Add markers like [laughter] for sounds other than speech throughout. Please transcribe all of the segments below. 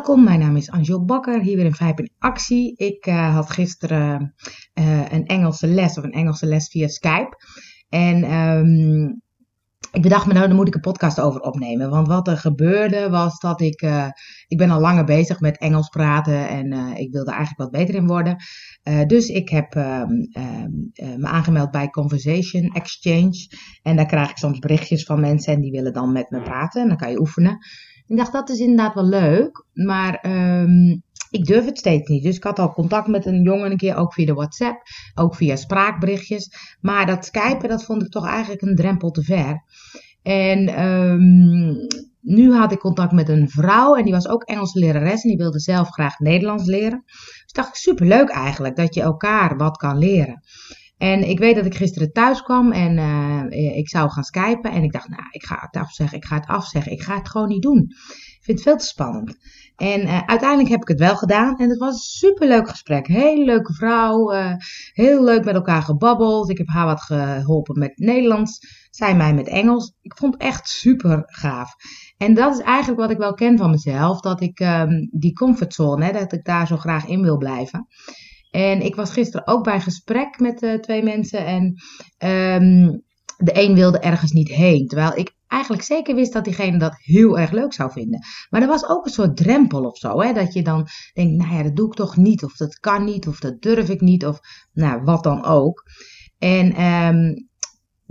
Welkom, mijn naam is Angel Bakker, hier weer in Vijp in Actie. Ik uh, had gisteren uh, een Engelse les of een Engelse les via Skype. En um, ik bedacht me nou, daar moet ik een podcast over opnemen. Want wat er gebeurde was dat ik, uh, ik ben al langer bezig met Engels praten en ik wilde eigenlijk wat beter in worden. dus ik heb um, me aangemeld bij Conversation Exchange. En daar krijg ik soms berichtjes van mensen en die willen dan met me praten. En dan kan je oefenen. Ik dacht, dat is inderdaad wel leuk, maar um, ik durf het steeds niet. Dus ik had al contact met een jongen een keer, ook via de WhatsApp, ook via spraakberichtjes. Maar dat skypen, dat vond ik toch eigenlijk een drempel te ver. En um, nu had ik contact met een vrouw en die was ook Engelse lerares en die wilde zelf graag Nederlands leren. Dus dacht ik, superleuk eigenlijk, dat je elkaar wat kan leren. En ik weet dat ik gisteren thuis kwam en uh, ik zou gaan skypen. En ik dacht, nou, ik ga het afzeggen, ik ga het afzeggen. Ik ga het gewoon niet doen. Ik vind het veel te spannend. En uh, uiteindelijk heb ik het wel gedaan. En het was een superleuk gesprek. Hele leuke vrouw. Uh, heel leuk met elkaar gebabbeld. Ik heb haar wat geholpen met Nederlands. Zij mij met Engels. Ik vond het echt super gaaf. En dat is eigenlijk wat ik wel ken van mezelf. Dat ik um, die comfortzone, hè, dat ik daar zo graag in wil blijven. En ik was gisteren ook bij gesprek met uh, twee mensen. En um, de een wilde ergens niet heen. Terwijl ik eigenlijk zeker wist dat diegene dat heel erg leuk zou vinden. Maar er was ook een soort drempel of zo. Hè? Dat je dan denkt, nou ja, dat doe ik toch niet. Of dat kan niet. Of dat durf ik niet. Of nou, wat dan ook. En um,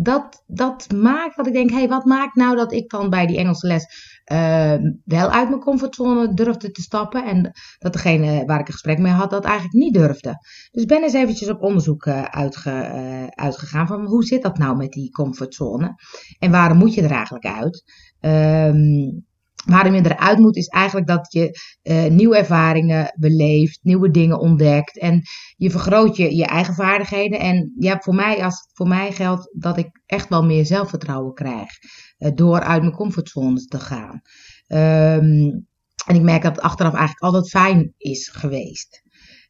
dat, dat maakt dat ik denk, hé, hey, wat maakt nou dat ik dan bij die Engelse les uh, wel uit mijn comfortzone durfde te stappen. En dat degene waar ik een gesprek mee had, dat eigenlijk niet durfde. Dus ben eens eventjes op onderzoek uh, uitge, uh, uitgegaan van hoe zit dat nou met die comfortzone? En waarom moet je er eigenlijk uit? Um, waarom je eruit moet, is eigenlijk dat je uh, nieuwe ervaringen beleeft, nieuwe dingen ontdekt. En je vergroot je, je eigen vaardigheden. En ja, voor mij, als voor mij geldt, dat ik echt wel meer zelfvertrouwen krijg. Uh, door uit mijn comfortzone te gaan. Um, en ik merk dat het achteraf eigenlijk altijd fijn is geweest.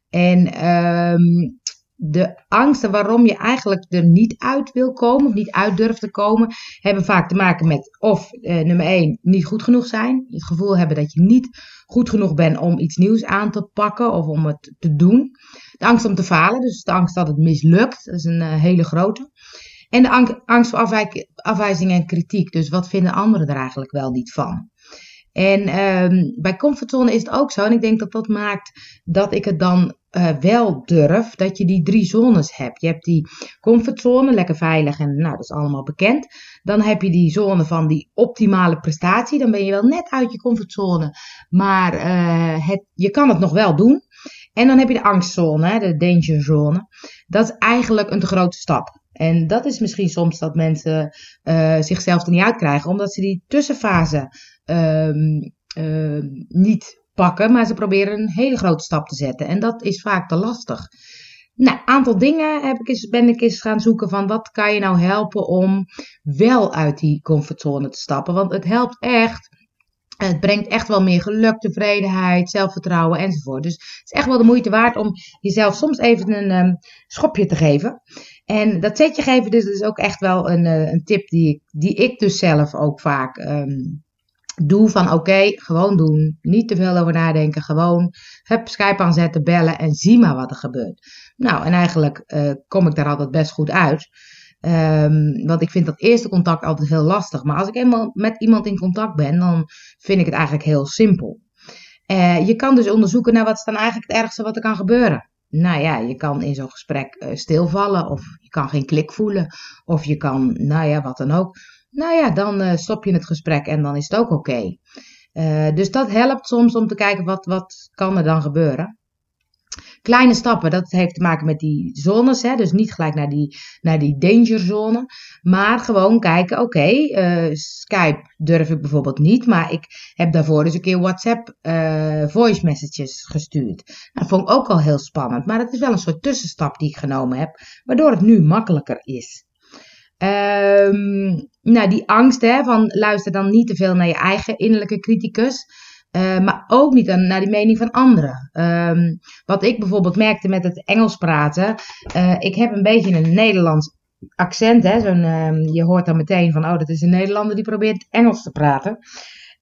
En um, de angsten waarom je eigenlijk er niet uit wil komen of niet uit durft te komen, hebben vaak te maken met of eh, nummer 1 niet goed genoeg zijn. Het gevoel hebben dat je niet goed genoeg bent om iets nieuws aan te pakken of om het te doen. De angst om te falen, dus de angst dat het mislukt, dat is een uh, hele grote. En de angst voor afwijk, afwijzing en kritiek, dus wat vinden anderen er eigenlijk wel niet van. En um, bij comfortzone is het ook zo. En ik denk dat dat maakt dat ik het dan uh, wel durf. Dat je die drie zones hebt. Je hebt die comfortzone, lekker veilig en nou, dat is allemaal bekend. Dan heb je die zone van die optimale prestatie. Dan ben je wel net uit je comfortzone. Maar uh, het, je kan het nog wel doen. En dan heb je de angstzone, de danger zone. Dat is eigenlijk een te grote stap. En dat is misschien soms dat mensen uh, zichzelf er niet uitkrijgen, omdat ze die tussenfase um, uh, niet maar ze proberen een hele grote stap te zetten. En dat is vaak te lastig. Nou, aantal dingen heb ik eens, ben ik eens gaan zoeken van wat kan je nou helpen om wel uit die comfortzone te stappen. Want het helpt echt. Het brengt echt wel meer geluk, tevredenheid, zelfvertrouwen enzovoort. Dus het is echt wel de moeite waard om jezelf soms even een um, schopje te geven. En dat zetje geven, dus is ook echt wel een, uh, een tip die ik, die ik dus zelf ook vaak um, doe van oké, gewoon doen. Niet te veel over nadenken. Gewoon hup, Skype aanzetten, bellen en zie maar wat er gebeurt. Nou, en eigenlijk uh, kom ik daar altijd best goed uit. Um, want ik vind dat eerste contact altijd heel lastig. Maar als ik eenmaal met iemand in contact ben, dan vind ik het eigenlijk heel simpel. Uh, je kan dus onderzoeken naar wat is dan eigenlijk het ergste wat er kan gebeuren. Nou ja, je kan in zo'n gesprek uh, stilvallen of je kan geen klik voelen. Of je kan, nou ja, wat dan ook. Nou ja, dan uh, stop je het gesprek en dan is het ook oké. Uh, dus dat helpt soms om te kijken wat, wat kan er dan gebeuren. Kleine stappen, dat heeft te maken met die zones. Hè? Dus niet gelijk naar die, naar die dangerzone. Maar gewoon kijken, oké, uh, Skype durf ik bijvoorbeeld niet. Maar ik heb daarvoor eens een keer WhatsApp voice messages gestuurd. Dat vond ik ook al heel spannend. Maar het is wel een soort tussenstap die ik genomen heb. Waardoor het nu makkelijker is. Um, nou, die angst hè, van luister dan niet te veel naar je eigen innerlijke criticus. Uh, maar ook niet aan, naar die mening van anderen. Um, wat ik bijvoorbeeld merkte met het Engels praten. Uh, ik heb een beetje een Nederlands accent. Hè, zo'n, um, je hoort dan meteen van, oh, dat is een Nederlander die probeert Engels te praten.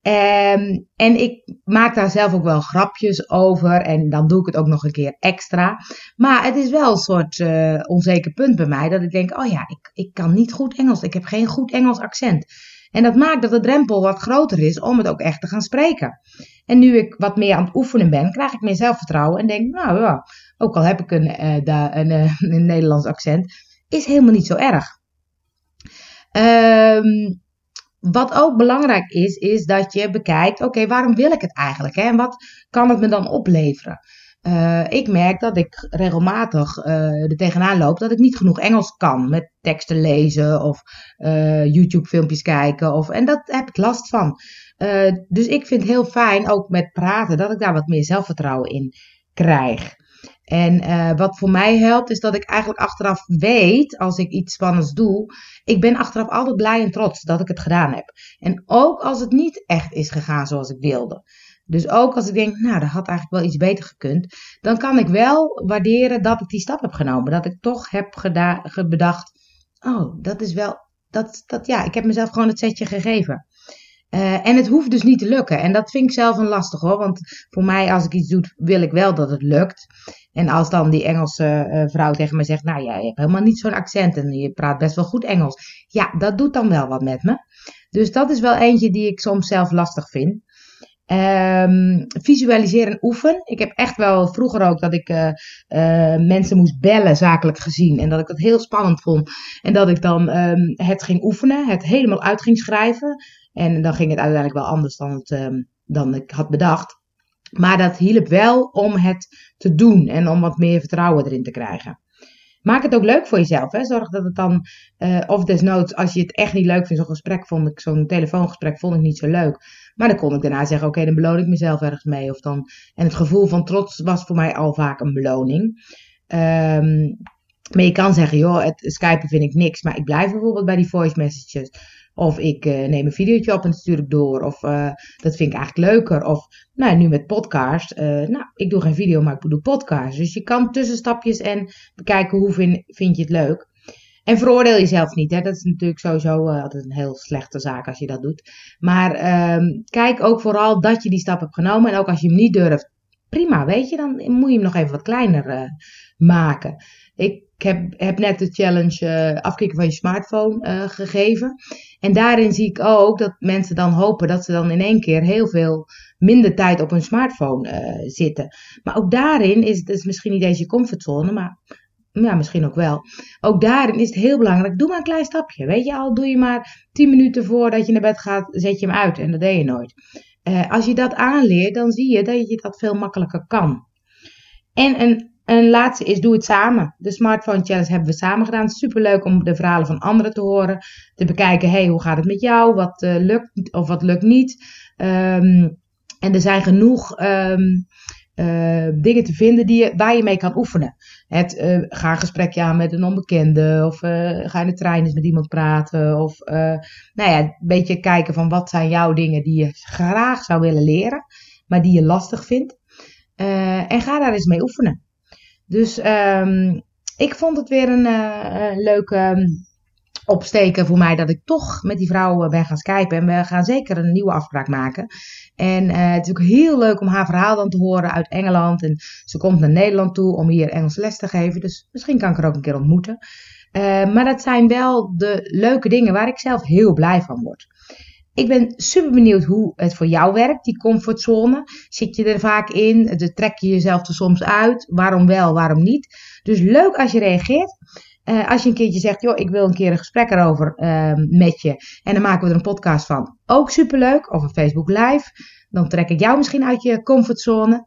Um, en ik maak daar zelf ook wel grapjes over. En dan doe ik het ook nog een keer extra. Maar het is wel een soort uh, onzeker punt bij mij. Dat ik denk, oh ja, ik, ik kan niet goed Engels. Ik heb geen goed Engels accent. En dat maakt dat de drempel wat groter is om het ook echt te gaan spreken. En nu ik wat meer aan het oefenen ben, krijg ik meer zelfvertrouwen. En denk, nou ja, ook al heb ik een, da, een, uh, [laughs] een Nederlands accent, is helemaal niet zo erg. Um, wat ook belangrijk is, is dat je bekijkt, oké, waarom wil ik het eigenlijk? Hè? En wat kan het me dan opleveren? Uh, ik merk dat ik regelmatig uh, er tegenaan loop dat ik niet genoeg Engels kan met teksten lezen of uh, YouTube-filmpjes kijken. Of, en dat heb ik last van. dus ik vind het heel fijn, ook met praten, dat ik daar wat meer zelfvertrouwen in krijg. En uh, wat voor mij helpt, is dat ik eigenlijk achteraf weet, als ik iets spannends doe, ik ben achteraf altijd blij en trots dat ik het gedaan heb. En ook als het niet echt is gegaan zoals ik wilde. Dus ook als ik denk, nou, dat had eigenlijk wel iets beter gekund, dan kan ik wel waarderen dat ik die stap heb genomen. Dat ik toch heb bedacht, oh, dat is wel, dat, dat, ja, ik heb mezelf gewoon het setje gegeven. Uh, en het hoeft dus niet te lukken. En dat vind ik zelf een lastig hoor. Want voor mij, als ik iets doe, wil ik wel dat het lukt. En als dan die Engelse uh, vrouw tegen me zegt: Nou, jij hebt helemaal niet zo'n accent en je praat best wel goed Engels. Ja, dat doet dan wel wat met me. Dus dat is wel eentje die ik soms zelf lastig vind. Um, visualiseren en oefen. Ik heb echt wel vroeger ook dat ik uh, uh, mensen moest bellen, zakelijk gezien. En dat ik dat heel spannend vond. En dat ik dan um, het ging oefenen, het helemaal uit ging schrijven. En dan ging het uiteindelijk wel anders dan, het, um, dan ik had bedacht. Maar dat hielp wel om het te doen en om wat meer vertrouwen erin te krijgen. Maak het ook leuk voor jezelf. Hè? Zorg dat het dan, uh, of desnoods, als je het echt niet leuk vindt, zo'n gesprek vond ik, zo'n telefoongesprek vond ik niet zo leuk. Maar dan kon ik daarna zeggen, oké, dan beloon ik mezelf ergens mee. Of dan, en het gevoel van trots was voor mij al vaak een beloning. Um, maar je kan zeggen, joh, het Skypen vind ik niks. Maar ik blijf bijvoorbeeld bij die voice messages. Of ik uh, neem een videootje op en stuur ik door. Of uh, dat vind ik eigenlijk leuker. Of nou, nu met podcast. Uh, nou, ik doe geen video, maar ik doe podcast. Dus je kan tussenstapjes en bekijken hoe vind, vind je het leuk. En veroordeel jezelf niet. Hè? Dat is natuurlijk sowieso altijd een heel slechte zaak als je dat doet. Maar um, kijk ook vooral dat je die stap hebt genomen. En ook als je hem niet durft, prima, weet je. Dan moet je hem nog even wat kleiner maken. Ik heb, heb net de challenge uh, van je smartphone uh, gegeven. En daarin zie ik ook dat mensen dan hopen dat ze dan in één keer heel veel minder tijd op hun smartphone zitten. Maar ook daarin is het is misschien niet deze comfortzone, maar ja, misschien ook wel. Ook daarin is het heel belangrijk, doe maar een klein stapje. Weet je, al doe je maar 10 minuten voordat je naar bed gaat, zet je hem uit. En dat deed je nooit. Als je dat aanleert, dan zie je dat je dat veel makkelijker kan. En een en laatste is doe het samen. De Smartphone Challenge hebben we samen gedaan. Superleuk om de verhalen van anderen te horen. Te bekijken, hey, hoe gaat het met jou? Wat uh, lukt of wat lukt niet? Um, en er zijn genoeg um, uh, dingen te vinden die je, waar je mee kan oefenen. Het uh, ga een gesprekje aan met een onbekende. Of ga in de trein eens met iemand praten. Of nou ja, een beetje kijken van wat zijn jouw dingen die je graag zou willen leren. Maar die je lastig vindt. en ga daar eens mee oefenen. Dus um, ik vond het weer een leuke opsteken voor mij dat ik toch met die vrouw ben gaan skypen. En we gaan zeker een nieuwe afspraak maken. En uh, het is ook heel leuk om haar verhaal dan te horen uit Engeland. En ze komt naar Nederland toe om hier Engels les te geven. Dus misschien kan ik haar ook een keer ontmoeten. Uh, maar dat zijn wel de leuke dingen waar ik zelf heel blij van word. Ik ben super benieuwd hoe het voor jou werkt, die comfortzone. Zit je er vaak in? Trek je jezelf er soms uit? Waarom wel, waarom niet? Dus leuk als je reageert. Uh, als je een keertje zegt, joh, ik wil een keer een gesprek erover uh, met je. En dan maken we er een podcast van. Ook superleuk. Of een Facebook live. Dan trek ik jou misschien uit je comfortzone.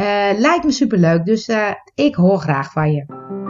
Uh, lijkt me superleuk. Dus uh, ik hoor graag van je.